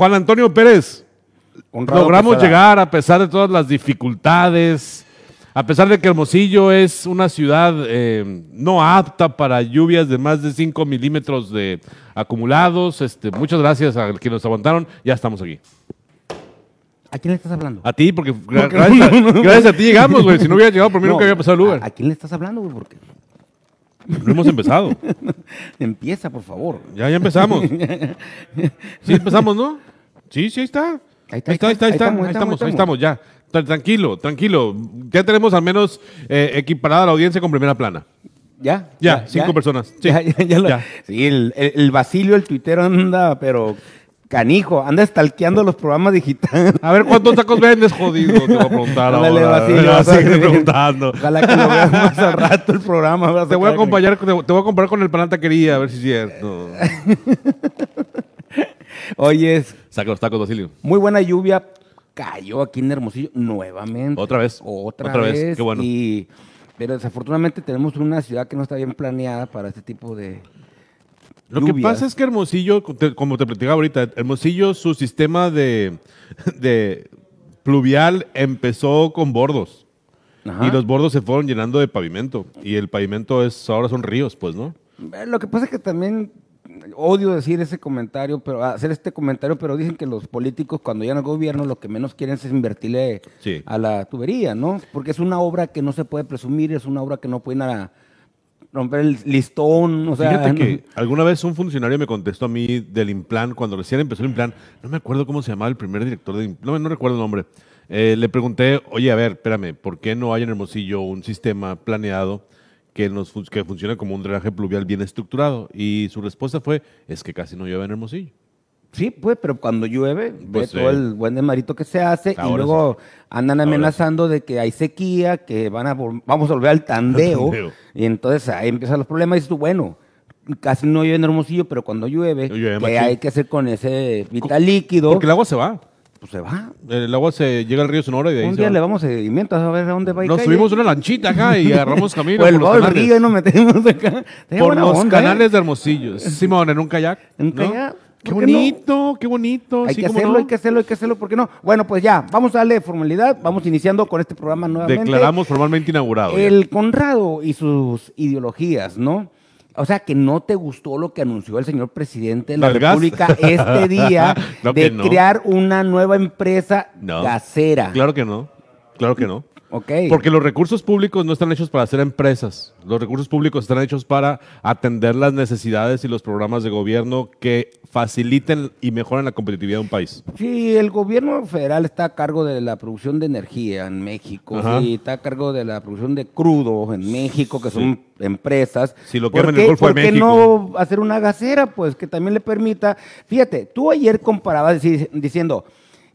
Juan Antonio Pérez, Honrado logramos llegar a pesar de todas las dificultades, a pesar de que Hermosillo es una ciudad eh, no apta para lluvias de más de 5 milímetros de acumulados. Este, muchas gracias a quienes nos aguantaron. Ya estamos aquí. ¿A quién le estás hablando? A ti, porque gra- gracias, a, gracias a ti llegamos, güey. Si no hubiera llegado, por mí No, nunca había pasado el Uber. ¿A, a quién le estás hablando, güey? Porque No hemos empezado. empieza, por favor. Ya, ya empezamos. Sí, empezamos, ¿no? Sí, sí, ahí está. Ahí está, ahí está, ahí está. Ahí estamos, ahí estamos, ahí estamos, ya. Tra- Tranquilo, tranquilo. Ya tenemos al menos eh, equiparada la audiencia con primera plana. ¿Ya? Ya, cinco personas. Sí. Ya, lo-. Sí, el, el- el Basilio, el tuitero, anda, pero canijo, anda estalqueando los programas digitales. A ver, ¿cuántos tacos vendes, jodido? Te voy a preguntar Ándale, ahora. Basilio, Me vas a vas a seguir ver. preguntando. Ojalá que lo veas más al rato el programa. Te voy a acompañar, te, te voy a comparar con el Pananta Quería, a ver si es cierto. Oye, es Saca los tacos, Basilio. muy buena lluvia. Cayó aquí en Hermosillo nuevamente. Otra vez. Otra, Otra vez, vez. qué bueno. Y, pero desafortunadamente tenemos una ciudad que no está bien planeada para este tipo de. Lo que pasa es que Hermosillo, como te platicaba ahorita, Hermosillo, su sistema de, de pluvial empezó con bordos. Ajá. Y los bordos se fueron llenando de pavimento. Y el pavimento es ahora son ríos, pues, ¿no? Eh, Lo que pasa es que también odio decir ese comentario, pero hacer este comentario, pero dicen que los políticos cuando llegan al gobierno lo que menos quieren es invertirle Sí. a la tubería, ¿no? Porque es una obra que no se puede presumir, es una obra que no pueden a- romper el listón, o sea, Fíjate que alguna vez un funcionario me contestó a mí del Implan, cuando recién empezó el Implan, no me acuerdo cómo se llamaba el primer director de Implan, no, no recuerdo el nombre. Eh, le pregunté, oye, a ver, espérame, ¿por qué no hay en Hermosillo un sistema planeado que, nos, que funcione como un drenaje pluvial bien estructurado? Y su respuesta fue, es que casi no llueve en Hermosillo. Sí, pues, pero cuando llueve, ve Pues, todo el buen desmarito que se hace y luego andan Ahora amenazando de que hay sequía, que van a vamos a volver al tandeo, tandeo. y entonces ahí empiezan los problemas y dices tú, bueno, casi no llueve en Hermosillo, pero cuando llueve, Llueve ¿qué hay que hacer con ese vital líquido? Porque el agua se va. Pues se va. El agua se llega al río Sonora y de ahí Un se día va. le vamos a seguimiento a ver a dónde va y Nos subimos una lanchita acá y agarramos camino Por el por los canales. río y nos metemos acá. Por los onda, ¿eh? canales de Hermosillo. Simón, en un kayak. En un ¿no? kayak, Qué bonito, qué bonito. Hay sí, que hacerlo, no. hay que hacerlo, hay que hacerlo, ¿por qué no? Bueno, pues ya, vamos a darle formalidad, vamos iniciando con este programa nuevamente. Declaramos formalmente inaugurado. ya. El Conrado y sus ideologías, ¿no? O sea, que no te gustó lo que anunció el señor presidente de la. República este día No, de crear una nueva empresa gasera. Claro que no. Claro que no. Ok. Porque los recursos públicos no están hechos para hacer empresas. Los recursos públicos están hechos para atender las necesidades y los programas de gobierno que faciliten y mejoren la competitividad de un país. Sí, el gobierno federal está a cargo de la producción de energía en México, sí, está a cargo de la producción de crudo en México, que son empresas. Si lo ¿Por queman en el Golfo de por qué México? no hacer una gasera, pues, que también le permita? Fíjate, tú ayer comparabas dici- diciendo,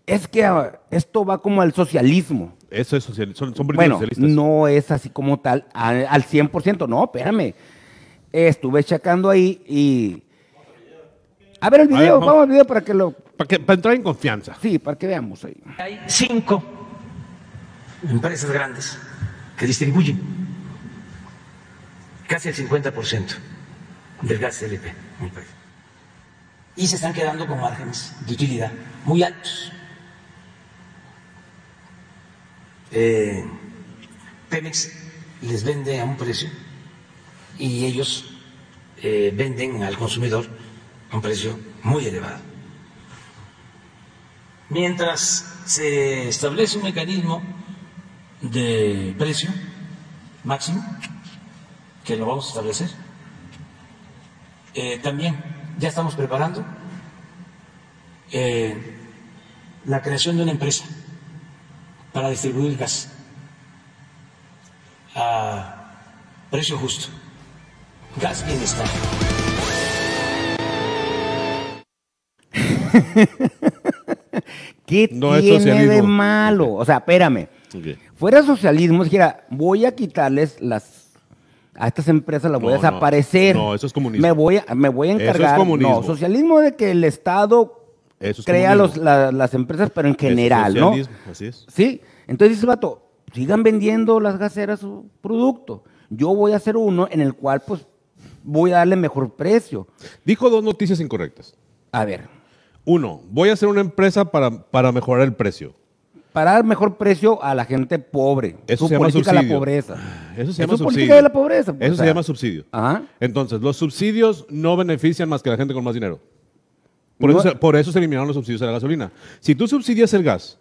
es que esto va como al socialismo. Eso es social, son, son Bueno, socialistas. no es así como tal al, al 100%, no, espérame. Estuve checando ahí y... A ver el ver, video, vamos. vamos al video para que lo... Para, que- para entrar en confianza. Sí, para que veamos ahí. Hay cinco empresas grandes que distribuyen casi el 50% del gas LP en el país. Y se están quedando con márgenes de utilidad muy altos. Eh, Pemex les vende a un precio y ellos eh, venden al consumidor a un precio muy elevado. Mientras se establece un mecanismo de precio máximo, que lo vamos a establecer, eh, también ya estamos preparando la creación de una empresa para distribuir gas a precio justo. Gas bienestar. ¿Qué No es tiene de malo? O sea, espérame. Fuera socialismo, dijera, voy a quitarles las a estas empresas las voy a No, no. desaparecer. No, eso es comunismo. Me voy a, me voy a Eso es encargar. comunismo. No, socialismo de que el Estado Eso es crea los, comunismo. la- las empresas, pero en es general, ¿no? Así es. Sí. Entonces dice el vato, sigan vendiendo las gaseras su producto. Yo voy a hacer uno en el cual, pues, voy a darle mejor precio. Dijo dos noticias incorrectas. A ver. Uno, voy a hacer una empresa para, para mejorar el precio. Para dar mejor precio a la gente pobre. Eso su se llama política de la subsidio. pobreza. Eso se Es llama su subsidio. política de la pobreza. pues, Eso o se llama subsidio. Ajá. Entonces, los subsidios no benefician más que a la gente con más dinero. Por, No- eso, se- por eso se eliminaron los subsidios a la gasolina. Si tú subsidias el gas,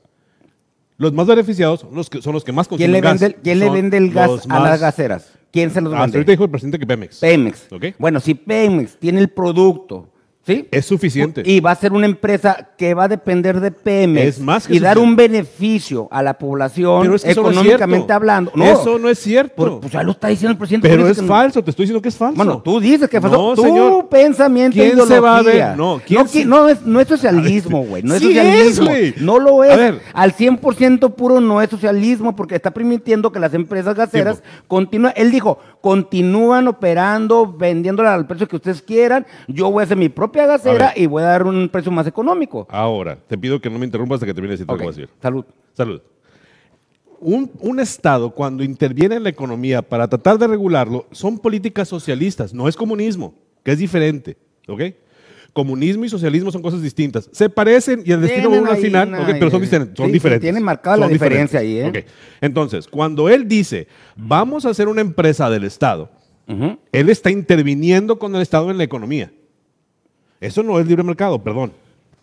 los más beneficiados son los que, son los que más ¿Quién, consumen le gas. vende, quién le vende el gas a las gaseras? ¿Quién se los Hasta vende? ahorita dijo el presidente que Pemex. Pemex. Bueno, si Pemex tiene el producto, ¿sí? Es suficiente. Y va a ser una empresa que va a depender de Pemex. Es más que y dar suficiente. un beneficio a la población, Pero es que eso no es económicamente cierto. hablando. Eso no es cierto. Por- pues ya lo está diciendo el presidente. Pero por es que no- falso, te estoy diciendo que es falso. Bueno, tú dices que es No, falso. tu señor. pensamiento ¿Quién se va a ideología. ver? No, ¿quién no, se- no es, no es socialismo, güey. No es Sí socialismo. es, güey. no lo A es. ver. Al 100% puro no es socialismo porque está permitiendo que las empresas gaseras Tiempo. continúen. Él dijo, continúan operando, vendiéndola al precio que ustedes quieran. Yo voy a hacer mi propia y voy a dar un precio más económico. Ahora, te pido que no me interrumpas hasta que termine de decir lo Ok, que voy a decir. Salud. Salud. Un, un Estado, cuando interviene en la economía para tratar de regularlo, son políticas socialistas, no es comunismo, que es diferente. ¿Ok? Comunismo y socialismo son cosas distintas. Se parecen y el destino Tienen uno al final, una- ok, pero son, diferentes, son sí, sí, diferentes. tiene marcada la diferencia ahí, ¿eh? Entonces, cuando él dice, vamos a hacer una empresa del Estado, él está interviniendo con el Estado en la economía. Eso no es libre mercado, perdón.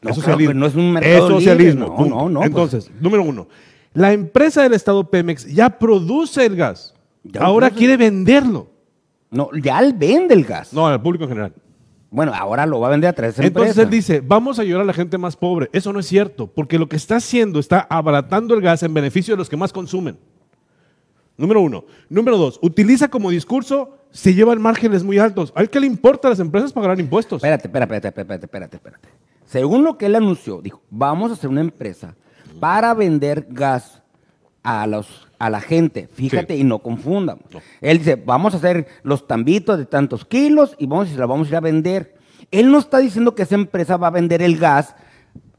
No, es socialismo. no es un mercado Es libre, socialismo. no, no, no, pues. Entonces, número uno, la empresa del Estado Pemex ya produce el gas. Ya Ahora produce. quiere venderlo. No, ya él vende el gas. No, al público en general. Bueno, ahora lo va a vender a través de Entonces empresa. él dice, vamos a ayudar a la gente más pobre. Eso no es cierto, porque lo que está haciendo está abaratando el gas en beneficio de los que más consumen. Número uno. Número dos, utiliza como discurso, se llevan márgenes muy altos. ¿A él qué le importa a las empresas pagar impuestos? Espérate, espérate, espérate, espérate, espérate, espérate. Según lo que él anunció, dijo, vamos a hacer una empresa para vender gas a los a la gente. Fíjate Sí. y no confundamos. No. Él dice, vamos a hacer los tambitos de tantos kilos y vamos y la vamos a ir a vender. Él no está diciendo que esa empresa va a vender el gas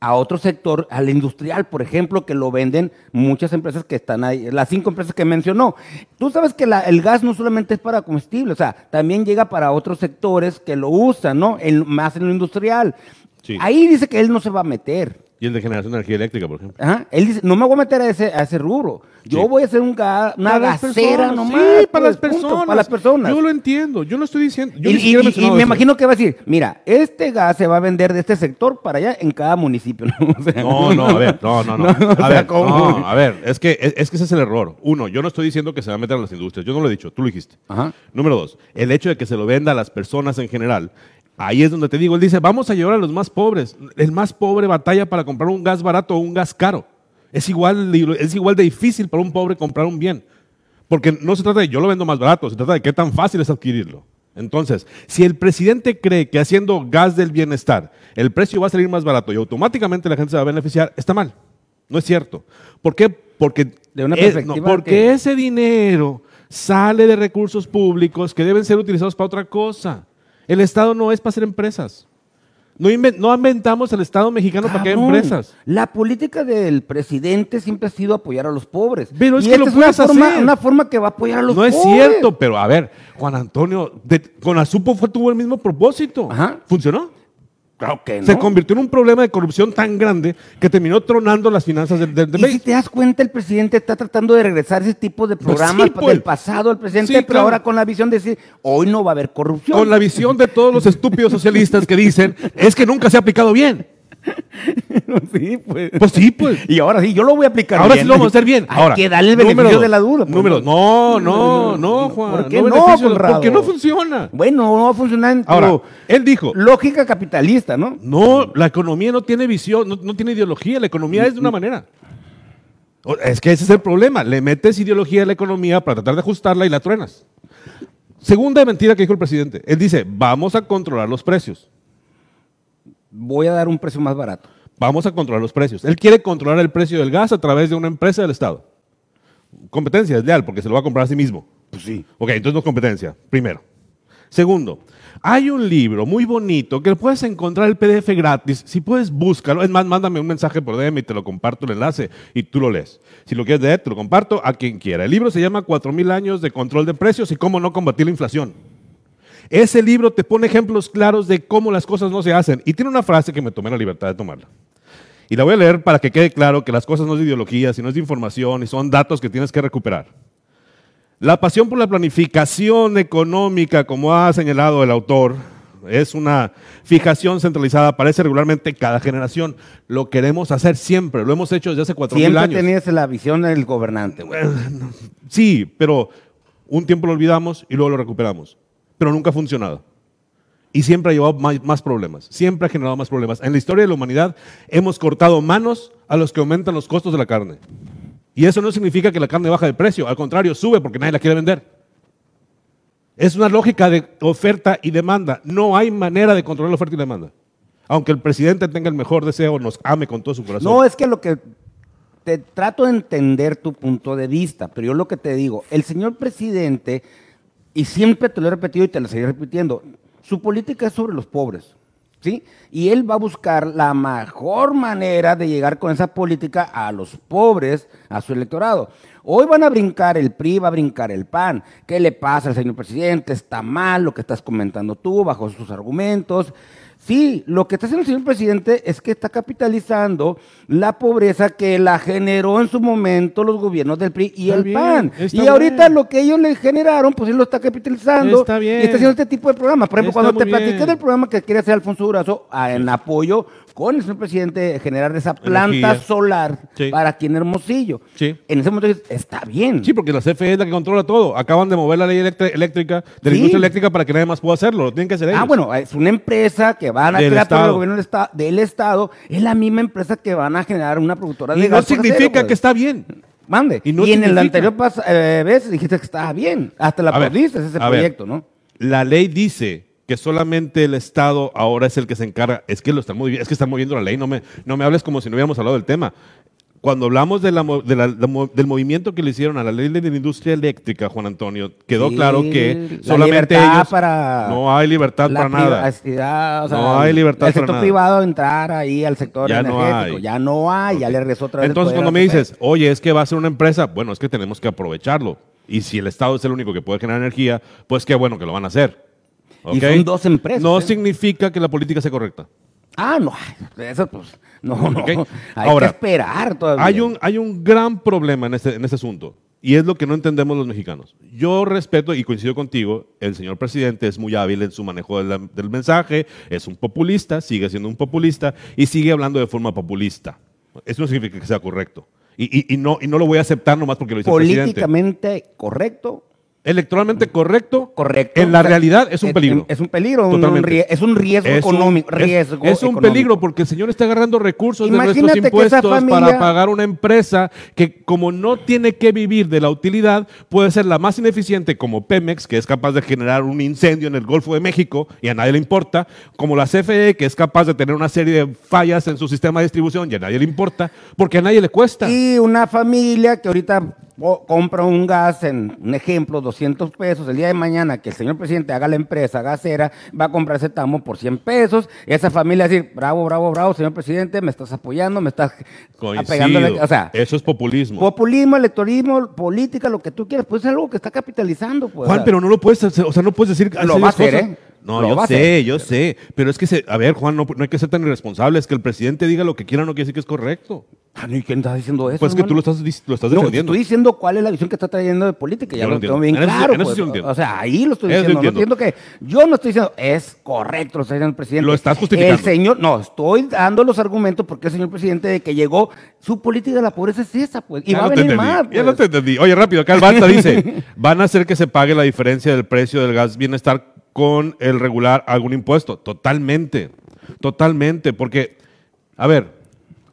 a otro sector, al industrial, por ejemplo, que lo venden muchas empresas que están ahí, las cinco empresas que mencionó. Tú sabes que la- el gas no solamente es para comestible, o sea, también llega para otros sectores que lo usan, ¿no? En- más en lo industrial. Sí. Ahí dice que él no se va a meter. Y el de generación de energía eléctrica, por ejemplo. Ajá. Él dice, no me voy a meter a ese, a ese rubro. Yo Sí. voy a hacer un ga- una Para las gasera personas, nomás. Sí, para las pues, punto, personas. para las personas. Yo lo entiendo. Yo no estoy diciendo. Yo y, me imagino que va a decir, mira, este gas se va a vender de este sector para allá en cada municipio. ¿no? O sea, No, no, a ver, no, no, no. A ver, ¿cómo? no, a ver, es que, es, es que ese es el error. Uno, yo no estoy diciendo que se va a meter a las industrias. Yo no lo he dicho, tú lo dijiste. Ajá. Número dos, el hecho de que se lo venda a las personas en general. Ahí es donde te digo, él dice, vamos a llevar a los más pobres. El más pobre batalla para comprar un gas barato o un gas caro. Es igual, de- es igual de difícil para un pobre comprar un bien. Porque no se trata de yo lo vendo más barato, se trata de qué tan fácil es adquirirlo. Entonces, si el presidente cree que haciendo gas del bienestar el precio va a salir más barato y automáticamente la gente se va a beneficiar, está mal. No es cierto. ¿Por qué? Porque, De una es- no, porque que- ese dinero sale de recursos públicos que deben ser utilizados para otra cosa. El Estado no es para hacer empresas. No, inven- no inventamos el Estado mexicano para que haya empresas. La política del presidente siempre ha sido apoyar a los pobres. Pero es y que esta lo es una puedes forma, hacer. una forma que va a apoyar a los No pobres. es cierto, pero a ver, Juan Antonio, de- con Azupo fue, tuvo el mismo propósito. Ajá. ¿Funcionó? Claro que no. Se convirtió en un problema de corrupción tan grande que terminó tronando las finanzas del, del, del Y si te das cuenta, el presidente está tratando de regresar ese tipo de Pues programas sí, pues. del pasado al presidente, Sí, pero claro. ahora con la visión de decir, hoy no va a haber corrupción. Con la visión de todos los estúpidos socialistas que dicen, es que nunca se ha aplicado bien. sí, pues. Pues sí, pues. Y ahora sí, yo lo voy a aplicar Ahora bien. sí lo vamos a hacer bien. Hay Ahora, que darle el número beneficio dos, de la duda. pues. Número, no, no, no, Juan. ¿Por qué no, Conrado? Porque no funciona. Bueno, no va a funcionar en tu Ahora, él dijo, lógica capitalista, ¿no? No, la economía no tiene visión, no, no tiene ideología, la economía es de una manera. O- Es que ese es el problema, le metes ideología a la economía para tratar de ajustarla y la truenas. Segunda mentira que dijo el presidente, él dice, vamos a controlar los precios, Voy a dar un precio más barato. vamos a controlar los precios. Él quiere controlar el precio del gas a través de una empresa del Estado. Competencia es leal porque se lo va a comprar a sí mismo. Pues sí. Ok, entonces no es competencia, primero. Segundo, hay un libro muy bonito que puedes encontrar el PDF gratis. Si puedes, búscalo. Es más, mándame un mensaje por DM y te lo comparto el enlace y tú lo lees. Si lo quieres leer, te lo comparto a quien quiera. El libro se llama 4000 años de control de precios y cómo no combatir la inflación. Ese libro te pone ejemplos claros de cómo las cosas no se hacen. Y tiene una frase que me tomé la libertad de tomarla. Y la voy a leer para que quede claro que las cosas no es de ideología, sino es de información y son datos que tienes que recuperar. La pasión por la planificación económica, como ha señalado el autor, es una fijación centralizada, aparece regularmente cada generación. Lo queremos hacer siempre, lo hemos hecho desde hace cuatro mil Siempre años. tenías la visión del gobernante, güey. Sí, pero un tiempo lo olvidamos y luego lo recuperamos. Pero nunca ha funcionado. Y siempre ha llevado más, problemas. Siempre ha generado más problemas. En la historia de la humanidad hemos cortado manos a los que aumentan los costos de la carne. Y eso no significa que la carne baja de precio. Al contrario, sube porque nadie la quiere vender. Es una lógica de oferta y demanda. No hay manera de controlar la oferta y demanda. Aunque el presidente tenga el mejor deseo, nos ame con todo su corazón. No, es que lo que te trato de entender tu punto de vista, pero yo lo que te digo, el señor presidente, y siempre te lo he repetido y te lo seguiré repitiendo, su política es sobre los pobres, ¿sí? Y él va a buscar la mejor manera de llegar con esa política a los pobres, a su electorado. Hoy van a brincar el PRI, va a brincar el PAN. ¿Qué le pasa al señor presidente? Está mal lo que estás comentando tú, bajo sus argumentos. Sí, lo que está haciendo el señor presidente es que está capitalizando la pobreza que la generó en su momento los gobiernos del PRI y Está el bien, PAN. Y ahorita bien. lo que ellos le generaron, pues él lo está capitalizando. Está bien. Y está haciendo este tipo de programas. Por ejemplo, Está cuando te platiqué del programa que quiere hacer Alfonso Durazo ah, en apoyo con el señor presidente, generar esa planta Energía. solar Sí. para aquí en Hermosillo. Sí. En ese momento está bien. Sí, porque la CFE es la que controla todo. Acaban de mover la ley eléctrica de la Sí. industria eléctrica para que nadie más pueda hacerlo. Lo tienen que hacer ellos. Ah, bueno, es una empresa que van a Del crear por el Estado. gobierno del, esta- del Estado. Es la misma empresa que van a generar una productora de Y no gas por acero, significa pues. que está bien. Mande. y Y, no en el anterior eh, vez dijiste que estaba bien. Hasta la aplaudiste ese ver. proyecto, ¿no? La ley dice que solamente el Estado ahora es el que se encarga. Es que lo están moviendo, es que están moviendo la ley. No me, no me hables como si no hubiéramos hablado del tema. Cuando hablamos de la de la- mo- del movimiento que le hicieron a la ley de la industria eléctrica, Juan Antonio, quedó Sí, claro que la solamente ellos para no hay libertad para nada. privacidad, o sea, No hay libertad El para sector nada. privado entrar ahí al sector Ya no energético. hay. ya no hay, ya le regresó otra vez. Entonces, cuando me dices, oye, es que va a ser una empresa, bueno, es que tenemos que aprovecharlo. Y si el Estado es el único que puede generar energía, pues qué bueno que lo van a hacer. Y son dos empresas, No ¿eh? significa que la política sea correcta. Ah, no, eso pues, no, no. Hay Ahora, que esperar todavía. Hay un, hay un gran problema en este, en este asunto. Y es lo que no entendemos los mexicanos. Yo respeto y coincido contigo, el señor presidente es muy hábil en su manejo de la- del mensaje, es un populista, sigue siendo un populista y sigue hablando de forma populista. Eso no significa que sea correcto. Y, y- y no, y no lo voy a aceptar nomás porque lo dice el presidente. políticamente correcto. Electoralmente correcto, Correcto. en la realidad es un peligro. Es, un peligro, un- un es un riesgo Es económico. es- riesgo es, un económico. peligro porque el señor está agarrando recursos de nuestros impuestos familia- para pagar una empresa que como no tiene que vivir de la utilidad, puede ser la más ineficiente como Pemex, que es capaz de generar un incendio en el Golfo de México y a nadie le importa, como la CFE, que es capaz de tener una serie de fallas en su sistema de distribución y a nadie le importa, porque a nadie le cuesta. Y una familia que ahorita compra un gas en, un ejemplo, 200 pesos, el día de mañana que el señor presidente haga la empresa gasera, va a comprar ese tamo por 100 pesos, esa familia va a decir, bravo, bravo, bravo, señor presidente, me estás apoyando, me estás apegando, o sea, Eso es populismo. populismo, electorismo, política, lo que tú quieras, pues es algo que está capitalizando, pues. Juan, pero no lo puedes hacer, o sea, no puedes decir Lo va a hacer, cosas. ¿eh? No, Lo yo sé, yo sé. Pero es que, se, a ver, Juan, no, no hay que ser tan irresponsable. Es que el presidente diga lo que quiera no quiere decir que es correcto. Ah, no, ¿y quién está diciendo eso? Pues que tú lo estás, lo estás No, defendiendo. estoy diciendo cuál es la visión que está trayendo de política, ya Yo lo lo tengo entiendo. bien En claro. eso pues. sí lo. O sea, ahí lo estoy Eso diciendo. No entiendo. entiendo que yo no estoy diciendo es correcto lo está diciendo el presidente. Lo estás justificando. El señor, no, estoy dando los argumentos porque el señor presidente de que llegó, su política de la pobreza es esa, pues. Y Ya va a no venir entendí, más. Ya pues. no te entendí. Oye, rápido, acá el Balta dice, van a hacer que se pague la diferencia del precio del gas bienestar con el regular algún impuesto. Totalmente, totalmente, porque, a ver,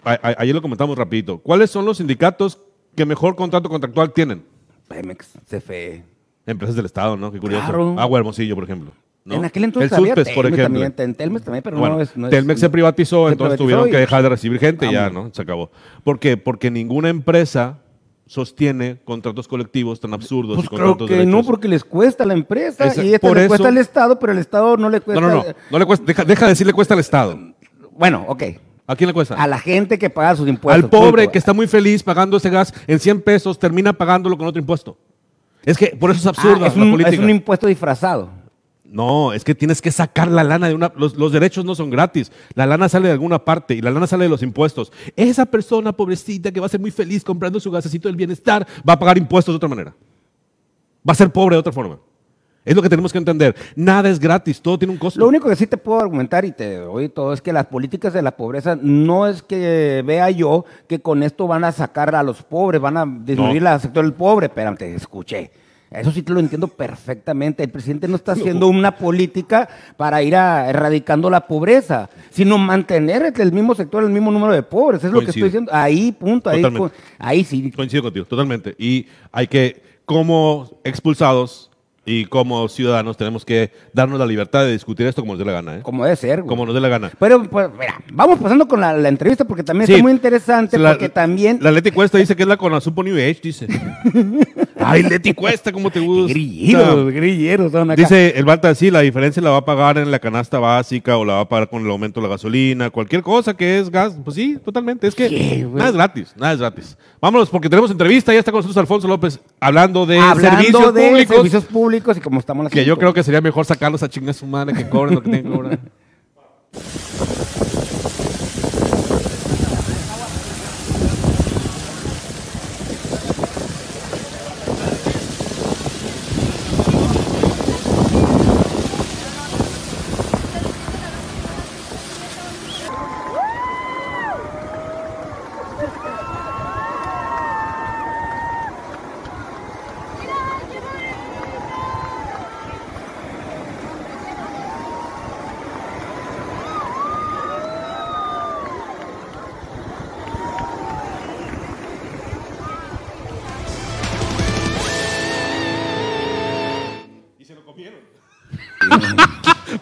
a- a- ayer lo comentamos rapidito. ¿Cuáles son los sindicatos que mejor contrato contractual tienen? Pemex, CFE. Empresas del Estado, ¿no? Qué curioso. Claro. Agua Hermosillo, por ejemplo. ¿no? En aquel entonces el había Suspes, por Telmex ejemplo. también, Telmex también, pero Bueno, no es... no es- Telmex se privatizó, se entonces privatizó tuvieron y- que dejar de recibir gente y ya. ¿no? Se acabó. ¿Por qué? Porque ninguna empresa sostiene contratos colectivos tan absurdos Pues y creo contratos que derechos. no, porque les cuesta a la empresa Esa- y esto por le eso- cuesta al Estado, pero el Estado no le cuesta... No, no, no. no le cuesta, deja, deja de decirle cuesta al Estado. Bueno, ok. ¿A quién le cuesta? A la gente que paga sus impuestos. Al pobre punto. que está muy feliz pagando ese gas en 100 pesos, termina pagándolo con otro impuesto. Es que por eso es Ah, es, la un, es un impuesto disfrazado. No, es que tienes que sacar la lana de una... Los, los derechos no son gratis. La lana sale de alguna parte y la lana sale de los impuestos. Esa persona pobrecita que va a ser muy feliz comprando su gasecito del bienestar va a pagar impuestos de otra manera. Va a ser pobre de otra forma. Es lo que tenemos que entender. Nada es gratis, todo tiene un costo. Lo único que sí te puedo argumentar y te doy todo es que las políticas de la pobreza no es que vea yo que con esto van a sacar a los pobres, van a disminuir No. el sector del pobre. Espérame, te escuché. Eso sí te lo entiendo perfectamente. El presidente no está haciendo una política para ir a- erradicando la pobreza, sino mantener el mismo sector, el mismo número de pobres. Es lo que estoy diciendo. Ahí, punto. Ahí, ahí sí. Coincido contigo, totalmente. Y hay que, como expulsados y como ciudadanos, tenemos que darnos la libertad de discutir esto como nos dé la gana. ¿eh? Como debe ser. güey. Como nos dé la gana. Pero, pues, mira, vamos pasando con la, la entrevista porque también Sí. está muy interesante, La- porque también... La Leti Cuesta dice que es la Conasupo New Age, dice. Ay, Leti Cuesta, ¿cómo te gusta? Grilleros, grilleros son acá. Dice el Balta, sí, la diferencia la va a pagar en la canasta básica o la va a pagar con el aumento de la gasolina, cualquier cosa que es gas. Pues sí, totalmente. Es que nada es gratis, nada es gratis. Vámonos porque tenemos entrevista. Ya está con nosotros Alfonso López hablando de Hablando servicios de públicos. servicios públicos y como estamos Que yo creo que sería mejor sacarlos a chingar su madre que cobren lo que tienen que cobrar.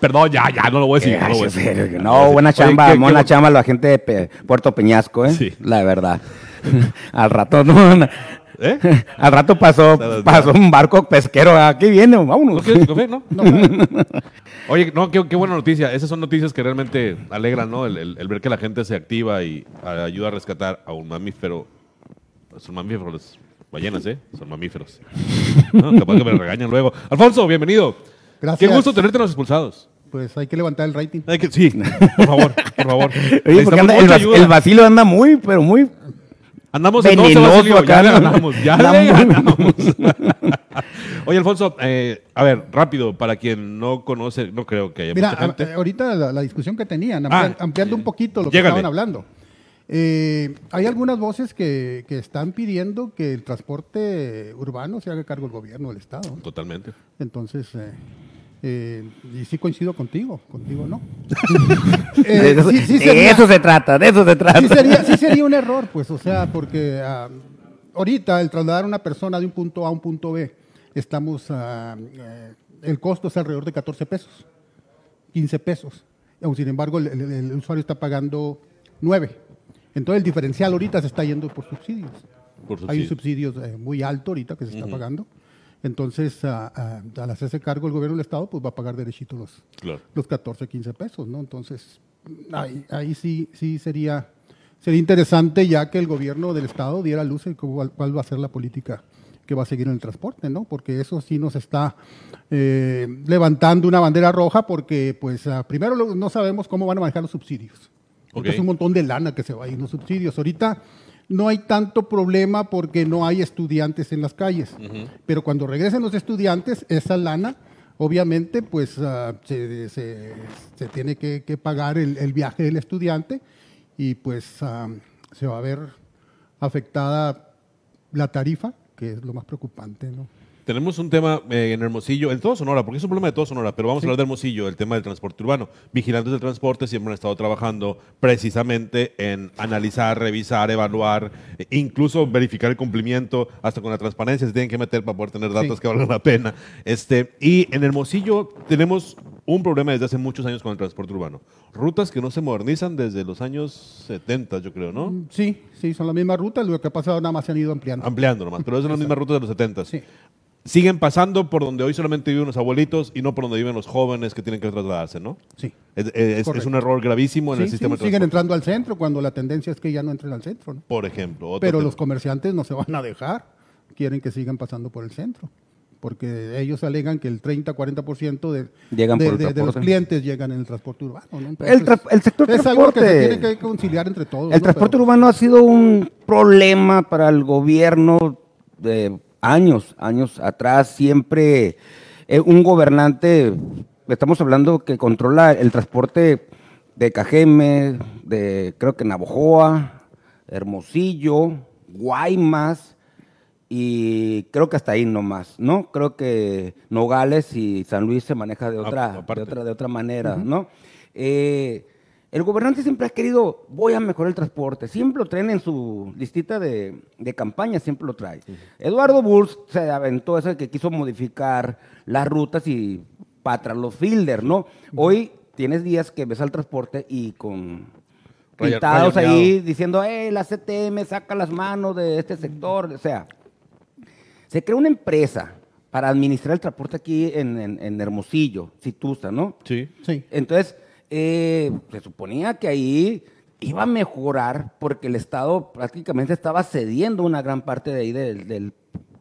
Perdón, ya, ya, no lo voy a decir. no lo voy a decir. No, buena Oye, chamba, qué- buena qué- chamba la gente de Pe- Puerto Peñasco, ¿eh? Sí. La verdad. Al rato, no, ¿Eh? al rato pasó, pasó un barco pesquero. Aquí viene, ¿No vámonos. quieres café? No. Oye, no, qué, qué buena noticia. Esas son noticias que realmente alegran, ¿no? El, el- el ver que la gente se activa y ayuda a rescatar a un mamífero. Son mamíferos, ballenas, ¿eh? Son mamíferos. No, capaz que me regañan luego. Alfonso, bienvenido. Gracias. Qué gusto tenerte en los expulsados. Pues hay que levantar el rating. Hay que- sí, por favor, por favor. Oye, porque Necesitamos anda- el, ayuda. el vacilo anda muy, pero muy Andamos en 12, venenoso Basilio, acá, ya le ¿no? ganamos, ya le ganamos. Oye, Alfonso, eh, a ver, rápido, para quien no conoce, no creo que haya Mira, mucha gente. a- ahorita la, la discusión que tenían, Ah, ampliando, un poquito lo que estaban hablando. Eh, hay algunas voces que, que están pidiendo que el transporte urbano se haga cargo el gobierno del Estado. Totalmente. Entonces, eh, y sí coincido contigo, contigo no. de Eh, eso, sí- sí de eso se trata, de eso se trata. sí sería, sí sería un error, pues, o sea, porque ah, ahorita el trasladar a una persona de un punto A a un punto B, estamos, eh, el costo es alrededor de 14 pesos, 15 pesos. Sin embargo, el, el- el usuario está pagando 9. Entonces, el diferencial ahorita se está yendo por subsidios. Por Hay un subsidio. subsidio eh, muy alto ahorita que se está pagando. Entonces, ah, al hacerse cargo el gobierno del Estado, pues va a pagar derechito los, Claro. los 14, 15 pesos, ¿no? Entonces, ahí, ahí sí, sí sería, sería interesante ya que el gobierno del Estado diera luz en cuál, cuál va a ser la política que va a seguir en el transporte, ¿no? Porque eso sí nos está eh, levantando una bandera roja porque, pues, primero no sabemos cómo van a manejar los subsidios. Porque es un montón de lana que se va a ir en los subsidios. Ahorita no hay tanto problema porque no hay estudiantes en las calles. Pero cuando regresen los estudiantes, esa lana, obviamente, pues ah, se, se- se tiene que, que pagar el, el viaje del estudiante y pues ah, se va a ver afectada la tarifa, que es lo más preocupante, ¿no? Tenemos un tema eh, en Hermosillo, en todo Sonora, porque es un problema de todo Sonora, pero vamos a hablar de Hermosillo, el tema del transporte urbano. Vigilantes del transporte siempre han estado trabajando precisamente en analizar, revisar, evaluar, e incluso verificar el cumplimiento, hasta con la transparencia se tienen que meter para poder tener datos Sí. que valgan la pena. Este, y en Hermosillo tenemos un problema desde hace muchos años con el transporte urbano. Rutas que no se modernizan desde los años 70, yo creo, ¿no? Sí, sí, son las mismas rutas, lo que ha pasado nada más se han ido ampliando. Ampliando nomás, pero es las mismas rutas de los 70. Sí. Siguen pasando por donde hoy solamente viven los abuelitos y no por donde viven los jóvenes que tienen que trasladarse, ¿no? Sí. Es, es- es Correcto. un error gravísimo en el sistema sí, de siguen transporte. entrando al centro cuando la tendencia es que ya no entren al centro, ¿no? Por ejemplo. otro Pero tema. los comerciantes no se van a dejar, quieren que sigan pasando por el centro. porque ellos alegan que el 30-40% de, Llegan de, por el de- de los transporte. clientes llegan en el transporte urbano. ¿no? El tra- el sector es algo que se transporte- tiene que conciliar entre todos. El ¿no? transporte Pero- urbano ha sido un problema para el gobierno de años, años atrás. Siempre eh, un gobernante, estamos hablando que controla el transporte de Cajeme, de creo que Navojoa, Hermosillo, Guaymas y creo que hasta ahí nomás, ¿no? Creo que Nogales y San Luis se maneja de otra, de otra, de otra manera, ¿no? Eh, el gobernante siempre ha querido, voy a mejorar el transporte, siempre lo traen en su listita de, de campaña, siempre lo trae. Eduardo Bulls se aventó eso de que quiso modificar las rutas y para los fielder, ¿no? Hoy tienes días que ves al transporte y con pintados ahí diciendo, eh, la CTM saca las manos de este sector, o sea, se creó una empresa para administrar el transporte aquí en, en- en Hermosillo, Situsa, ¿no? Sí. Sí. Entonces, eh, se suponía que ahí iba a mejorar porque el Estado prácticamente estaba cediendo una gran parte de ahí del, del,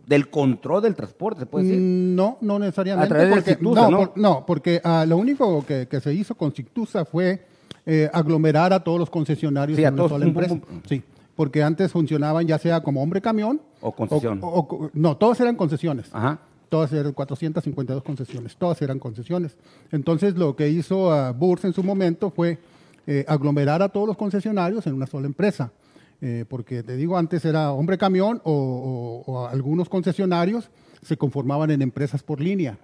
del control del transporte, se puede decir. Mm, No, no necesariamente. A través del porque, Cictusa, no, ¿no? por- no, porque ah, lo único que, que se hizo con Cictusa fue eh, aglomerar a todos los concesionarios Sí, a en una todos, sola pum, pum, empresa. pum. Sí, porque antes funcionaban ya sea como hombre camión O concesión. o- o- no, todas eran concesiones. Ajá. Todas eran 452 concesiones, todas eran concesiones. Entonces lo que hizo ah, Burs en su momento fue eh, aglomerar a todos los concesionarios en una sola empresa. Eh, porque te digo, antes era hombre camión o, o- o algunos concesionarios se conformaban en empresas por línea.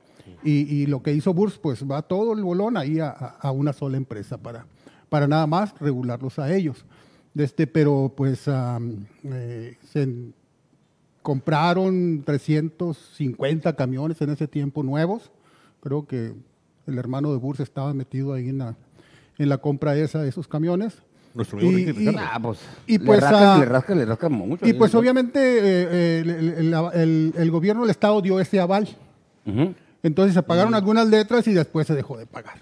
Y, y lo que hizo Burs, pues va todo el bolón ahí a, a- a una sola empresa para, para nada más regularlos a ellos. Este, pero pues am, eh, se compraron 350 camiones en ese tiempo nuevos. Creo que el hermano de Burs estaba metido ahí en la, en la compra esa de esos camiones. Nuestro amigo Y- Ricky y-. Ah, pues, Y le pues, rascas, ah, le rascas, le rascas mucho. Y ahí, pues obviamente eh, eh, el, el- el- gobierno del estado dio ese aval. Entonces se pagaron algunas letras y después se dejó de pagar.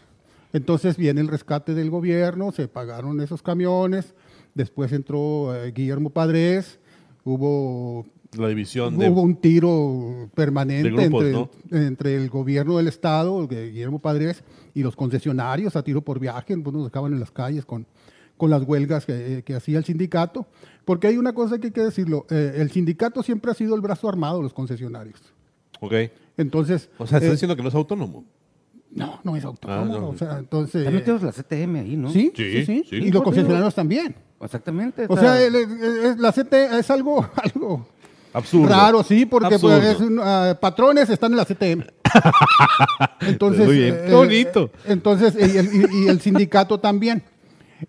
Entonces viene el rescate del gobierno, se pagaron esos camiones, después entró eh, Guillermo Padres, hubo La división de. Hubo un tiro permanente grupos, entre, entre el gobierno del estado, de Guillermo Padres, y los concesionarios a tiro por viaje, pues nos dejaban en las calles con, con las huelgas que, que hacía el sindicato. Porque hay una cosa que hay que decirlo, eh, el sindicato siempre ha sido el brazo armado de los concesionarios. Ok. Entonces, O sea, estás eh, diciendo que no es autónomo. no, no es autónomo. Ah, no. o sea, entonces, Están metidos la CTM ahí, ¿no? sí, Sí, sí, sí, sí. y los concesionarios también. Exactamente. O sea, el- el- el- la CT es algo, algo Absurdo. Raro, sí, porque Absurdo. pues, es ah, patrones están en la CTM. entonces, Muy bien, eh, qué bonito. eh, entonces, y el, y- y el sindicato también.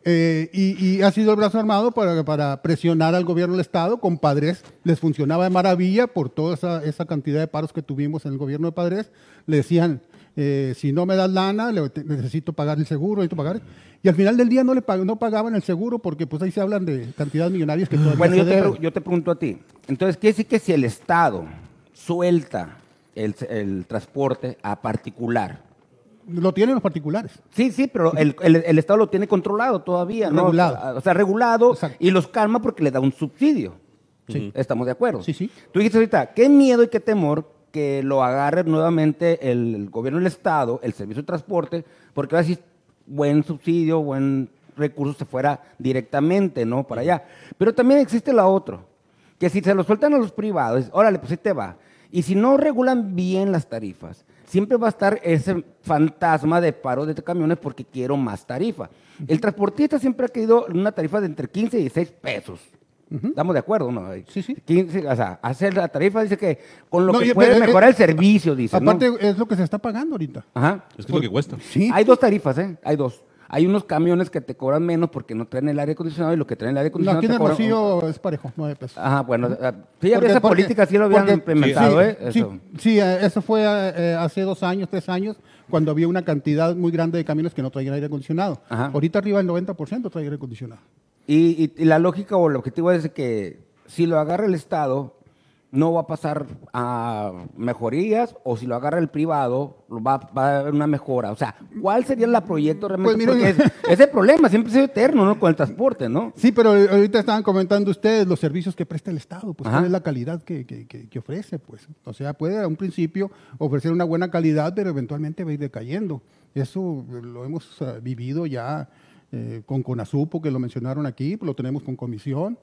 Eh, y, y ha sido el brazo armado para, para presionar al gobierno del Estado. Con Padres les funcionaba de maravilla por toda esa, esa cantidad de paros que tuvimos en el gobierno de Padres. Le decían, eh, si no me das lana, le- te- necesito pagar el seguro, necesito pagar. Y al final del día no le pag- no pagaban el seguro porque pues ahí se hablan de cantidades millonarias que todavía Bueno, se yo te, deben. yo te pregunto a ti. Entonces, quiere decir que si el Estado suelta el, el transporte a particular, Lo tienen los particulares. Sí, sí, pero el, el- el Estado lo tiene controlado todavía, ¿no? Regulado. O sea, regulado Exacto. y los calma porque le da un subsidio. Sí. Estamos de acuerdo. Sí, sí. Tú dijiste ahorita, qué miedo y qué temor que lo agarre nuevamente el, gobierno del Estado, el servicio de transporte, porque ahora sí, buen subsidio, buen recurso se fuera directamente, ¿no? Para allá. Pero también existe la otra, que si se lo sueltan a los privados, órale, pues ahí te va. Y si no regulan bien las tarifas, siempre va a estar ese fantasma de paro de camiones porque quiero más tarifa. El transportista siempre ha querido una tarifa de entre 15 y 16 pesos. ¿Estamos de acuerdo? ¿no? Sí, sí. 15, o sea, hacer la tarifa dice que con lo No, que puede eh, mejorar el servicio, dice. ¿no? Aparte, es lo que se está pagando ahorita. Ajá. Es que es lo que cuesta. Sí. Hay dos tarifas, ¿eh? Hay dos. Hay unos camiones que te cobran menos porque no traen el aire acondicionado y los que traen el aire No, acondicionado aquí en te cobran- Hermosillo es parejo, nueve pesos. Ajá, bueno, ah, sí, había Porque- esa porque- política, sí lo habían porque- implementado, sí, ¿eh? Sí, Eso. sí, eh, eso fue eh, hace dos años, tres años, cuando había una cantidad muy grande de camiones que no traían aire acondicionado. Ajá. Ahorita arriba del 90% trae aire acondicionado. Y, y- y la lógica o el objetivo es que si lo agarra el Estado, no va a pasar a mejorías o si lo agarra el privado va, va a haber una mejora. O sea, ¿cuál sería el proyecto realmente? Pues Porque es- ese problema siempre sido eterno, ¿no? Con el transporte, ¿no? Sí, pero ahorita estaban comentando ustedes los servicios que presta el Estado, pues Ajá. cuál es la calidad que, que- que- que ofrece, pues. O sea, puede a un principio ofrecer una buena calidad, pero eventualmente va a ir decayendo. Eso lo hemos eh, vivido ya eh, con Conasupo, que lo mencionaron aquí, lo tenemos con Comisión.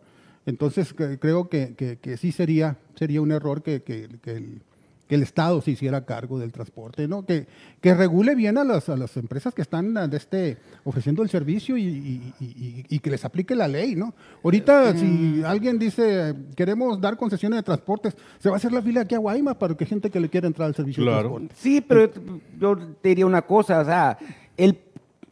Entonces, que- creo que, que- que sí sería, sería un error que, que- que el, que el Estado se hiciera cargo del transporte, ¿no? Que, que regule bien a las, a las empresas que están de este, ofreciendo el servicio y, y- y- y- y que les aplique la ley, ¿no? Ahorita, si alguien dice, queremos dar concesiones de transportes, se va a hacer la fila aquí a Guaymas para que gente que le quiera entrar al servicio Claro. de transporte. Sí, pero yo te diría una cosa, o sea, el,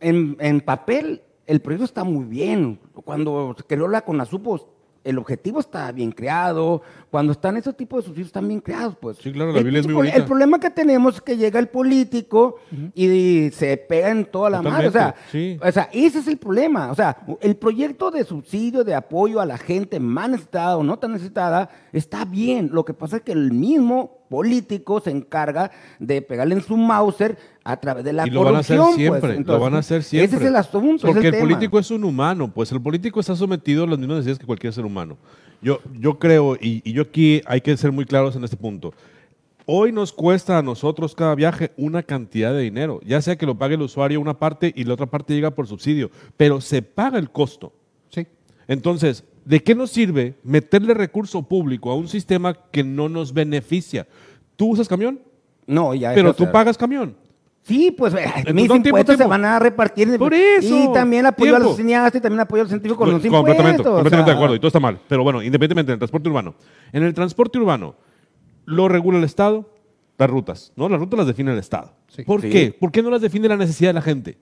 en, en papel el proyecto está muy bien. Cuando se creó la CONASUPO, el objetivo está bien creado. Cuando están esos tipos de subsidios están bien creados, pues. Sí, claro, la El- Biblia es muy bonita. El problema que tenemos es que llega el político y se pega en toda la madre. O sea, Totalmente, sí. o sea, ese es el problema. O sea, el proyecto de subsidio, de apoyo a la gente más necesitada o no tan necesitada, está bien. Lo que pasa es que el mismo político se encarga de pegarle en su Mauser a través de la y lo van a hacer corrupción. pues. siempre, lo Entonces, van a hacer siempre. Ese es el asunto. es Porque el, tema. político es un humano, pues el político está sometido a las mismas necesidades que cualquier ser humano. Yo, yo creo, y, y yo aquí hay que ser muy claros en este punto. Hoy nos cuesta a nosotros cada viaje una cantidad de dinero, ya sea que lo pague el usuario una parte y la otra parte llega por subsidio, pero se paga el costo. Sí. Entonces, ¿de qué nos sirve meterle recurso público a un sistema que no nos beneficia? ¿Tú usas camión? No, ya Pero tú o pagas camión. Sí, pues eh, Entonces, mis no, tiempo, impuestos se van a repartir. Por eso, Y también apoyo a tiempo. los cineastas y también apoyo a los científicos con los impuestos. completamente, o completamente sea, de acuerdo, y todo está mal. Pero bueno, independientemente del transporte urbano. En el transporte urbano, lo regula el Estado, las rutas, ¿no? Las rutas las define el Estado. Sí. ¿Por Sí. qué? ¿Por qué no las define la necesidad de la gente?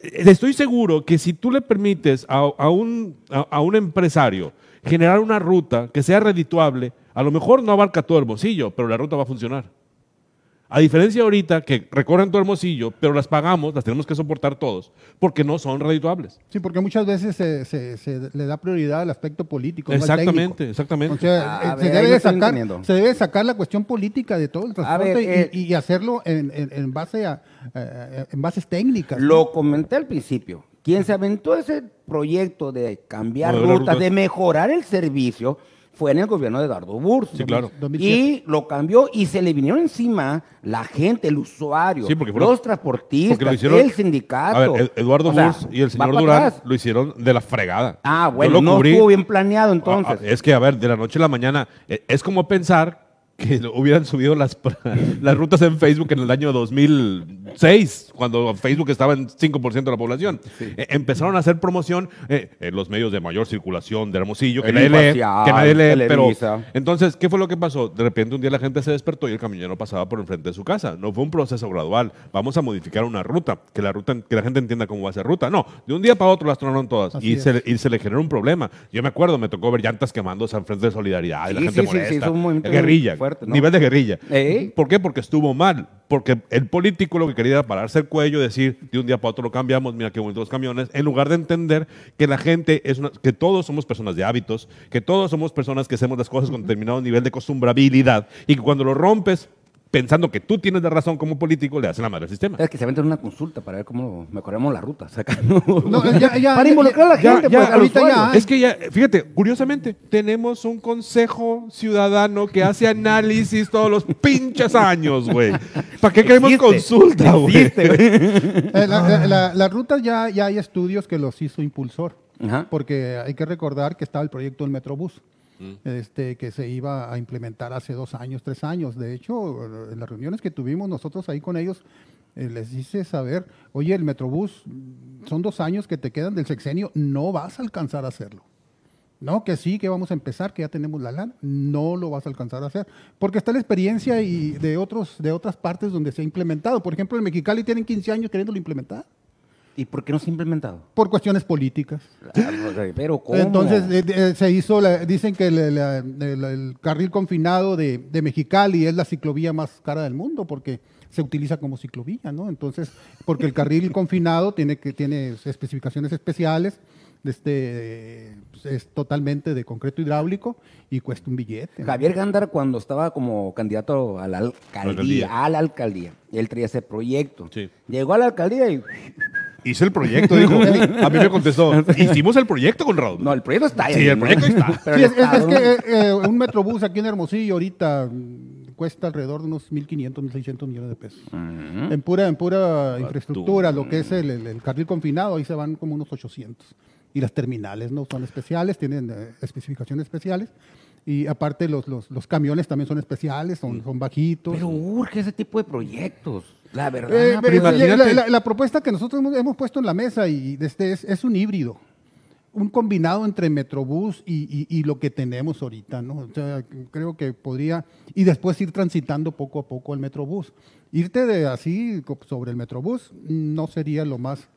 Eh, Estoy seguro que si tú le permites a, a un, a, un empresario generar una ruta que sea redituable, a lo mejor no abarca todo el bolsillo, pero la ruta va a funcionar. A diferencia ahorita que recorren todo Hermosillo, pero las pagamos, las tenemos que soportar todos, porque no son redituables. Sí, porque muchas veces se, se- se le da prioridad al aspecto político. no al Exactamente, exactamente. O sea, A eh, ver, se, debe no de sacar, se debe de sacar la cuestión política de todo el transporte ver, y- eh, y, y hacerlo en, en- en base a, eh, en bases técnicas. ¿no? Lo comenté al principio. Quien se aventó ese proyecto de cambiar las rutas, rutas. de mejorar el servicio, fue en el gobierno de Eduardo Burst. Sí, claro. 2007. Y lo cambió y se le vinieron encima la gente, el usuario, Sí, porque fueron- los transportistas, Porque lo hicieron- el sindicato. A ver, Ed- Eduardo Burs y el señor Durán atrás. lo hicieron de la fregada. Ah, bueno, lo no cubrí. estuvo bien planeado entonces. Ah, es que, a ver, de la noche a la mañana, eh, es como pensar que hubieran subido las, las rutas en Facebook en el año 2006, cuando Facebook estaba en 5% de la población. Eh, empezaron a hacer promoción eh, en los medios de mayor circulación de Hermosillo, que nadie lee, que nadie lee, pero... Entonces, ¿qué fue lo que pasó? De repente un día la gente se despertó y el camionero pasaba por enfrente de su casa. No fue un proceso gradual. Vamos a modificar una ruta, que la ruta, que la gente entienda cómo va a ser ruta. No, de un día para otro las tronaron todas Así y es. se, le- y se le generó un problema. Yo me acuerdo, me tocó ver llantas quemándose al frente de Solidaridad y la Sí, gente sí, sí, sí, molesta. movimiento guerrilla, fuerte, ¿no? nivel de guerrilla. Ey. ¿Por qué? Porque estuvo mal. Porque el político lo que quería era pararse el cuello decir, de un día para otro lo cambiamos, mira qué bonitos los camiones, en lugar de entender que la gente es una, que todos somos personas de hábitos, que todos somos personas que hacemos las cosas con determinado nivel de acostumbrabilidad y que cuando lo rompes pensando que tú tienes la razón como político, le hacen la madre al sistema. Es que se aventen una consulta para ver cómo mejoramos la ruta. saca, ¿no? No, ya- ya- para involucrar a la Ya, gente, ya, pues, ahorita ya. Es que ya, fíjate, curiosamente, tenemos un consejo ciudadano que hace análisis todos los pinches años, güey. ¿Para qué queremos Existe, consulta, güey? Eh, la- la- la- Las rutas ya, ya hay estudios que los hizo Impulsor, Ajá. porque hay que recordar que estaba el proyecto del Metrobús, Este, que se iba a implementar hace dos años, tres años. De hecho, en las reuniones que tuvimos nosotros ahí con ellos, eh, les hice saber, oye, el Metrobús, son dos años que te quedan del sexenio, no vas a alcanzar a hacerlo. No, que sí, que vamos a empezar, que ya tenemos la lana. No lo vas a alcanzar a hacer. Porque está la experiencia y de, otros, de otras partes donde se ha implementado. Por ejemplo, en Mexicali tienen 15 años queriéndolo implementar ¿Y por qué no se ha implementado? por cuestiones políticas. Claro, Pero ¿cómo? Entonces eh, eh, se hizo, la- dicen que el, la- el- el carril confinado de, de Mexicali es la ciclovía más cara del mundo porque se utiliza como ciclovía, ¿no? Entonces, porque el carril confinado tiene que tiene especificaciones especiales este, pues, es totalmente de concreto hidráulico y cuesta un billete. ¿no? Javier Gándara, cuando estaba como candidato a la alcaldía, Alcaldía. a la alcaldía, él traía ese proyecto. Sí. Llegó a la alcaldía y. Hice el proyecto, dijo. A mí me contestó. Hicimos el proyecto con Raúl. No, el proyecto está ahí. Sí, el ¿no? proyecto está. Pero Sí, el es, es- es Estado, que eh, eh, un metrobús aquí en Hermosillo ahorita mm, cuesta alrededor de unos 1.500, 1.600 millones de pesos. En pura, en pura infraestructura, lo que es el, el- el carril confinado, ahí se van como unos 800. Y las terminales no son especiales, tienen eh, especificaciones especiales. Y aparte los, los, los camiones también son especiales, son, son bajitos. Pero urge ese tipo de proyectos. La verdad. Eh, pero imagínate- la, la- la propuesta que nosotros hemos, hemos puesto en la mesa y este es, es un híbrido, un combinado entre Metrobús y, y- y lo que tenemos ahorita, ¿no? O sea, creo que podría y después ir transitando poco a poco el Metrobús. Irte de así sobre el Metrobús no sería lo más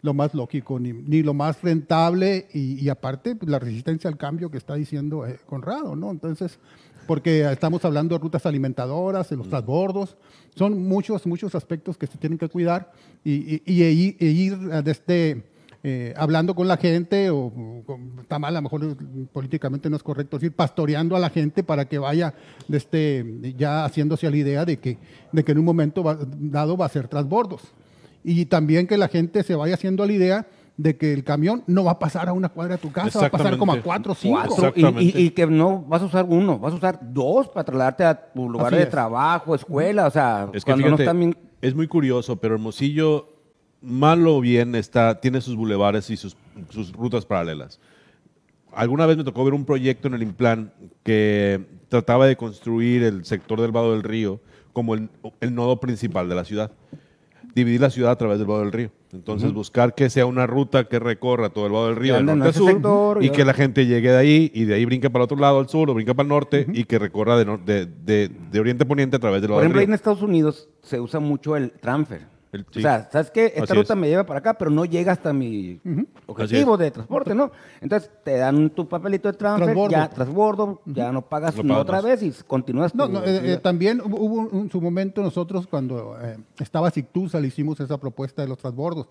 lo más lógico ni, ni lo más rentable y, y aparte pues, la resistencia al cambio que está diciendo eh, Conrado, ¿no? Entonces porque estamos hablando de rutas alimentadoras, de los transbordos, son muchos, muchos aspectos que se tienen que cuidar y, y- y- y- e ir eh, desde, eh, hablando con la gente, o, o está mal, a lo mejor políticamente no es correcto decir, pastoreando a la gente para que vaya desde, ya haciéndose a la idea de que, de que en un momento va- dado va a ser transbordos. Y también que la gente se vaya haciendo a la idea de que el camión no va a pasar a una cuadra de tu casa, va a pasar como a cuatro o cinco. Cuatro, y, Exactamente. y- y que no vas a usar uno, vas a usar dos para trasladarte a tu lugar Así de es. trabajo, escuela, o sea, Es que cuando fíjate, no están bien... es muy curioso, pero Hermosillo, mal o bien, está, tiene sus bulevares y sus, sus rutas paralelas. Alguna vez me tocó ver un proyecto en el Implan que trataba de construir el sector del Vado del Río como el, el nodo principal de la ciudad. Dividir la ciudad a través del Vado del Río. Entonces, buscar que sea una ruta que recorra todo el Vado del Río, Que de ande en norte a sur, sector, y que la gente llegue de ahí y de ahí brinque para el otro lado, al sur, o brinque para el norte, y que recorra de, de, de- de oriente a poniente a través del Por Vado del ejemplo, Río. en Estados Unidos se usa mucho el transfer. El- sí. O sea, ¿sabes qué? Esta Así ruta es. me lleva para acá, pero no llega hasta mi objetivo de transporte, ¿no? Entonces te dan tu papelito de transfer, Transbordo. ya transbordo, ya no pagas No una pagas otra más. vez y continúas No, tu no, eh, eh, también hubo, un- en su momento nosotros cuando eh, estaba Sictusa le hicimos esa propuesta de los transbordos.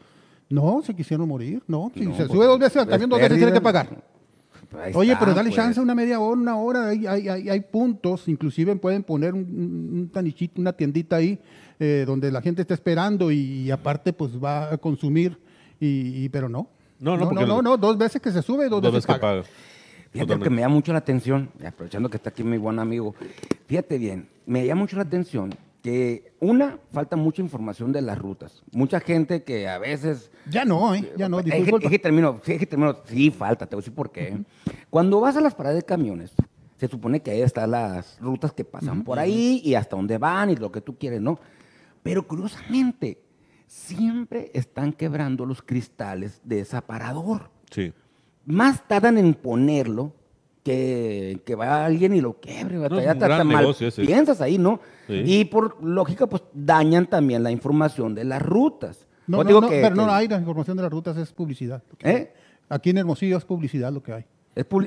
No, se quisieron morir, no. Si No, se pues, sube dos veces al camión, dos veces tiene que pagar. Pues Oye, está, pero dale pues. chance una media hora, una hora, hay, hay, hay, hay puntos, inclusive pueden poner un, un- un tanichito, una tiendita ahí eh, donde la gente está esperando y, aparte pues va a consumir, y, y- pero no. No, no, no, porque- no, no, dos veces que se sube, dos, Dos veces veces que paga. paga. Fíjate lo que me llama mucho la atención, aprovechando que está aquí mi buen amigo, fíjate bien, me llama mucho la atención que, una, falta mucha información de las rutas. Mucha gente que a veces... Ya no, ¿eh? ya no, Es que, disculpa. es que termino, sí, es que termino, sí, falta, te voy a decir por qué. Cuando vas a las paradas de camiones, se supone que ahí están las rutas que pasan por ahí y hasta dónde van y lo que tú quieres, ¿no? Pero curiosamente, siempre están quebrando los cristales de ese aparador Sí. más tardan en ponerlo que, que va alguien y lo quiebre. No, batalla, es un hasta gran mal ese. piensas ahí, ¿no? Sí. Y por lógica, pues dañan también la información de las rutas. No, Pues no, digo no, que- pero no hay, la información de las rutas es publicidad. ¿Eh? Aquí en Hermosillo es publicidad lo que hay.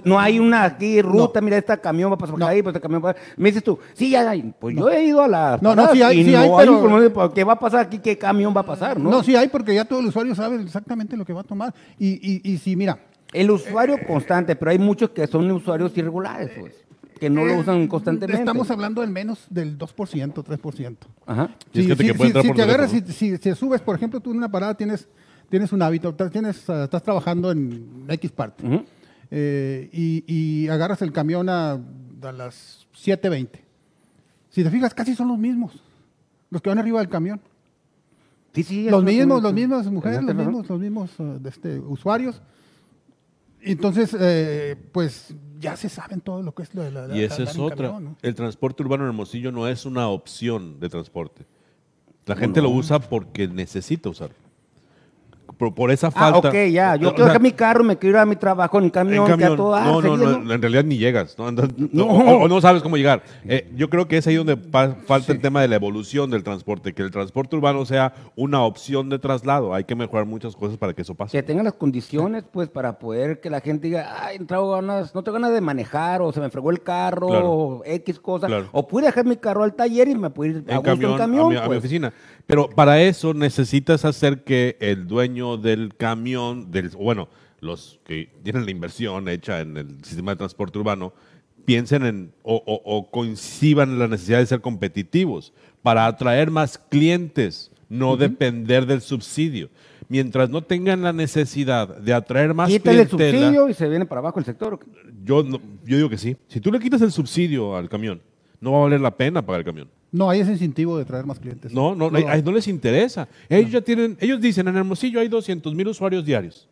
No hay una aquí ruta, No. mira, este camión va a pasar por No. ahí, pues este camión va Me dices tú, sí, ya hay. Pues yo he ido a la. No, no, sí hay, sí no hay, pero- información de ¿Qué va a pasar aquí? ¿Qué camión va a pasar? No, No, sí hay porque ya todo el usuario sabe exactamente lo que va a tomar. Y, y, y si, mira, El usuario constante, pero hay muchos que son usuarios irregulares, pues, que no lo usan constantemente. estamos hablando del menos del 2%, 3%. Ajá. Y es Si, si- si- si te agarras, si, si- si subes, por ejemplo, tú en una parada tienes, tienes un hábito, tienes, ah, estás trabajando en X parte Ujú. Eh, y, y agarras el camión a, a las 7.20. Si te fijas, casi son los mismos, los que van arriba del camión. Sí, sí, Los mismos, los mismos mujeres, los mismos, los mismos de este, usuarios. Entonces, eh, pues ya se saben todo lo que es lo de la, la- Y esa andar es en otra. camión, ¿no? El transporte urbano en Hermosillo no es una opción de transporte. La gente lo usa porque necesita usarlo. Por, por esa Ah, falta. ok, ya. Yo O quiero sea, dejar mi carro, me quiero ir a mi trabajo en camión, en que a camión. todo no, no, no, en realidad ni llegas. ¿no? Andas- No. O, o no sabes cómo llegar. Eh, yo creo que es ahí donde falta el tema de la evolución del transporte, que el transporte urbano sea una opción de traslado. Hay que mejorar muchas cosas para que eso pase. Que tengan las condiciones, pues, para poder que la gente diga, ay, traigo ganas, no tengo ganas de manejar, o se me fregó el carro, Claro. o X cosa. Claro. O pude dejar mi carro al taller y me pude ir a en gusto camión, en camión. a, mi, a mi pues. oficina. Pero para eso necesitas hacer que el dueño del camión, del, bueno, los que tienen la inversión hecha en el sistema de transporte urbano piensen en o, o- o coincidan en la necesidad de ser competitivos para atraer más clientes, no depender del subsidio. Mientras no tengan la necesidad de atraer más Quítale el clientela, subsidio y se viene para abajo el sector. yo, no- yo digo que sí. Si tú le quitas el subsidio al camión, no va a valer la pena pagar el camión. No hay ese incentivo de traer más clientes. No, no, hay. no les interesa. Ellos ya tienen, ellos dicen en Hermosillo hay 200 mil usuarios diarios.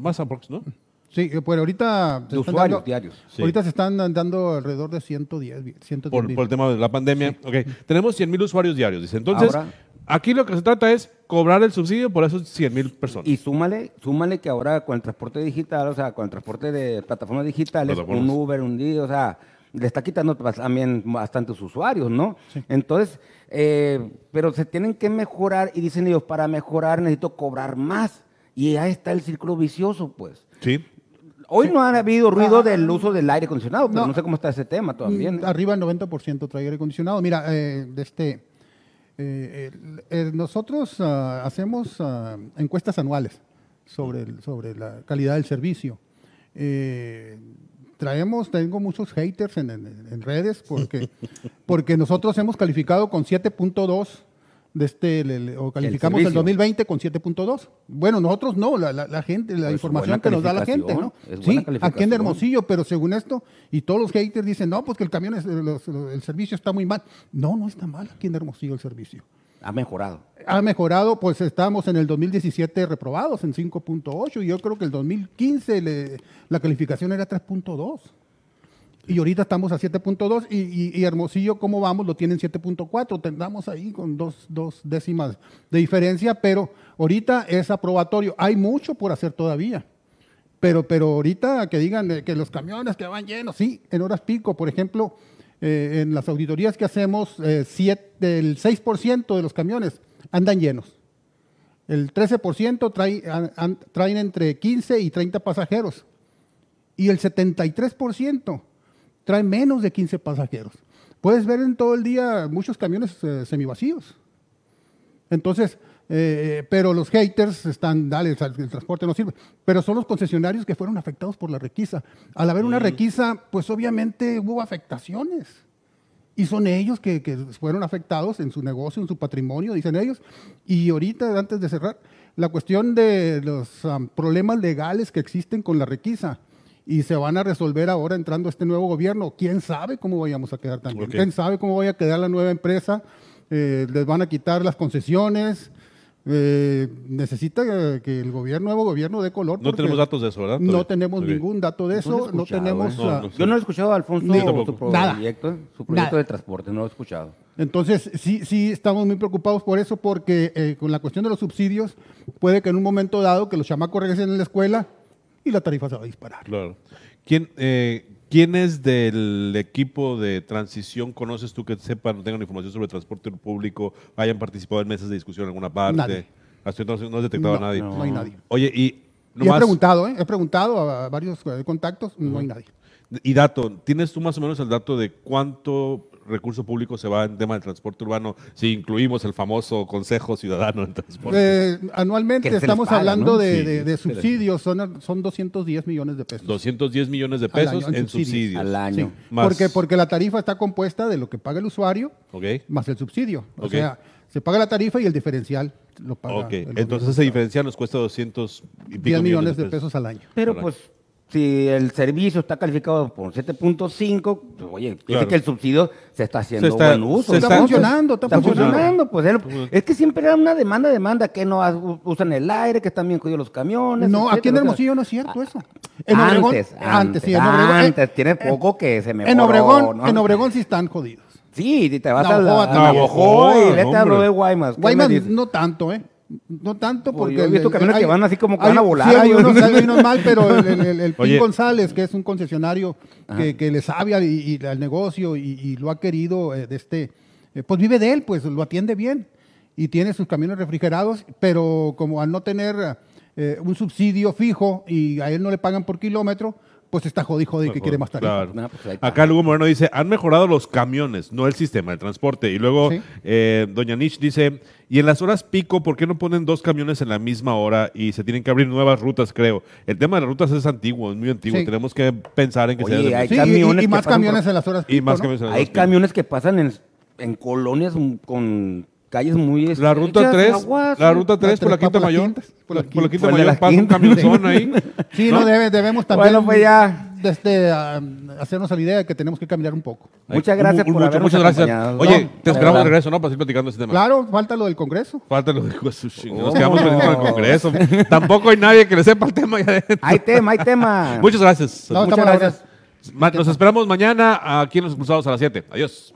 Más aprox, ¿no? Sí, eh, pues ahorita... De usuarios dando- diarios. Sí. Ahorita se están dando alrededor de 110, vi- 110 Por, mil. por el tema de la pandemia. Ok, tenemos 100 mil usuarios diarios. Dice. Entonces, Ahora- aquí lo que se trata es cobrar el subsidio por esos 100 mil personas. Y súmale, súmale que ahora con el transporte digital, o sea, con el transporte de plataformas digitales, Plataformas. un Uber, un Didi, o sea, le está quitando también bastantes usuarios, ¿no? Entonces, eh, pero se tienen que mejorar y dicen ellos, para mejorar necesito cobrar más. Y ahí está el círculo vicioso, pues. Sí. Hoy no ha habido ruido del uso del aire acondicionado, pero No. no, sé cómo está ese tema todavía. ¿no? Arriba del 90% trae aire acondicionado. Mira, eh, de este, eh, el- el- nosotros ah, hacemos ah, encuestas anuales sobre, el- sobre la calidad del servicio. Eh, traemos, tengo muchos haters en, en- en redes porque, porque nosotros hemos calificado con 7.2 de este, le- le- o calificamos el, servicio. 2020 con 7.2. Bueno, nosotros no, la, la- la gente, la Pues, información que nos da la gente, ¿no? Sí, aquí en. Hermosillo, pero según esto, y todos los haters dicen, no, pues que el camión, es- los- los- el servicio está muy mal. No, no está mal aquí en Hermosillo el servicio. Ha mejorado. Ha mejorado, pues estábamos en el 2017 reprobados en 5.8 y yo creo que el 2015 le- la calificación era 3.2. Y ahorita estamos a 7.2 y, y- y Hermosillo, ¿cómo vamos? Lo tienen 7.4. Tendamos ahí con dos, dos décimas de diferencia, pero ahorita es aprobatorio. Hay mucho por hacer todavía. Pero, pero ahorita que digan eh, que los camiones que van llenos, sí, en horas pico, por ejemplo, eh, en las auditorías que hacemos, eh, el 6% de los camiones andan llenos. El 13% trae, an- traen entre 15 y 30 pasajeros. Y el 73% trae menos de 15 pasajeros. Puedes ver en todo el día muchos camiones eh, semivacíos. Entonces, eh, pero los haters están, dale, el, transporte no sirve. Pero son los concesionarios que fueron afectados por la requisa. Al haber una requisa, pues obviamente hubo afectaciones. Y son ellos que, que fueron afectados en su negocio, en su patrimonio, dicen ellos. Y ahorita, antes de cerrar, la cuestión de los am, problemas legales que existen con la requisa y se van a resolver ahora entrando este nuevo gobierno. ¿Quién sabe cómo vayamos a quedar también? Ok. ¿Quién sabe cómo vaya a quedar la nueva empresa? Eh, les van a quitar las concesiones. Eh, necesita eh, que el gobierno, nuevo gobierno dé color. No tenemos datos de eso, ¿verdad? No tenemos ningún dato de No eso. he No, escuchado, tenemos. ¿eh? No, no. Yo no he escuchado a Alfonso Ni- su proyecto, su proyecto Nada. de transporte, no lo he escuchado. Entonces, sí, sí estamos muy preocupados por eso, porque eh, con la cuestión de los subsidios, puede que en un momento dado que los chamacos regresen a la escuela y la tarifa se va a disparar. Claro. ¿Quién, eh, ¿Quiénes del equipo de transición conoces tú que sepan, tengan información sobre transporte público, hayan participado en mesas de discusión en alguna parte? Nadie. Hasta entonces no has detectado no, a nadie. no hay nadie. Oye, y Y he preguntado, ¿eh? he preguntado a varios eh, contactos, no hay nadie. y dato, ¿tienes tú más o menos el dato de cuánto recurso público se va en tema de transporte urbano si incluimos el famoso Consejo Ciudadano en Transporte? Eh, anualmente estamos paga, hablando ¿no? de, Sí, de- de se les- subsidios, son, son 210 millones de pesos. 210 millones de pesos año en en subsidios. subsidios. Al año. Sí, Más- porque, porque la tarifa está compuesta de lo que paga el usuario más el subsidio. O sea, se paga la tarifa y el diferencial lo paga. Ok, entonces ese diferencial nos cuesta 200 y pico 10 millones de pesos al año. Pero pues, si el servicio está calificado por 7.5, pues, oye, dice Claro. que el subsidio se está haciendo Se está- buen uso. se ¿no? está funcionando, está funcionando. Pues, él- es que siempre era una demanda, demanda, que no usan el aire, que están bien jodidos los camiones. No, aquí en etcétera, o sea, Hermosillo no es cierto eso. antes, antes, sí, en Obregón. eh, antes, tiene poco que se mejoró. en Obregón, ¿no? en Obregón sí están jodidos. Sí, te vas a la, a y le te hombre. hablo de Guaymas. ¿qué me Guaymas no tanto, ¿eh? No tanto porque... yo he visto camiones hay- que van así como que hay- van a volar, Sí, hay unos, hay unos mal, pero el, el, el- el Pin. González, que es un concesionario que, que le sabe al, y- y al negocio y, y lo ha querido, eh, de este, eh, pues vive de él, pues lo atiende bien y tiene sus camiones refrigerados, pero como al no tener eh, un subsidio fijo y a él no le pagan por kilómetro, pues está jodi jodi que quiere más tarifa. Claro. No, pues. Acá Lugo Moreno dice, han mejorado los camiones, no el sistema de transporte. Y luego Sí. eh, Doña Nish dice, y en las horas pico, ¿por qué no ponen dos camiones en la misma hora y se tienen que abrir nuevas rutas, creo? El tema de las rutas es antiguo, es muy antiguo. Sí. Tenemos que pensar en que Oye, sea... hay Sí, y- camiones y, que más camiones por- en las horas Y pico, más ¿no? camiones en las Hay horas pico. camiones que pasan en, en colonias con calles muy La ruta estrechas, 3, aguas, la ruta 3 por la Quinta Mayor. Por la por por la Quinta Por la Mayor pasa un camionzón ahí. Sí, no, debe- debemos también Bueno, pues ya. desde, ah, hacernos a la idea de que tenemos que caminar un poco. Muchas gracias Mu- por mucho- Muchas gracias. acompañado. Oye, No, te esperamos de regreso, ¿no? Para seguir platicando ese tema. Claro, falta lo del Congreso. Falta lo de Sushi. Nos ¿Cómo? quedamos pendientes con el Congreso. Tampoco hay nadie que le sepa el tema ya adentro. Hay tema, hay tema. Muchas gracias. No, Muchas gracias. Nos esperamos mañana aquí en Los Expulsados a las 7. Adiós.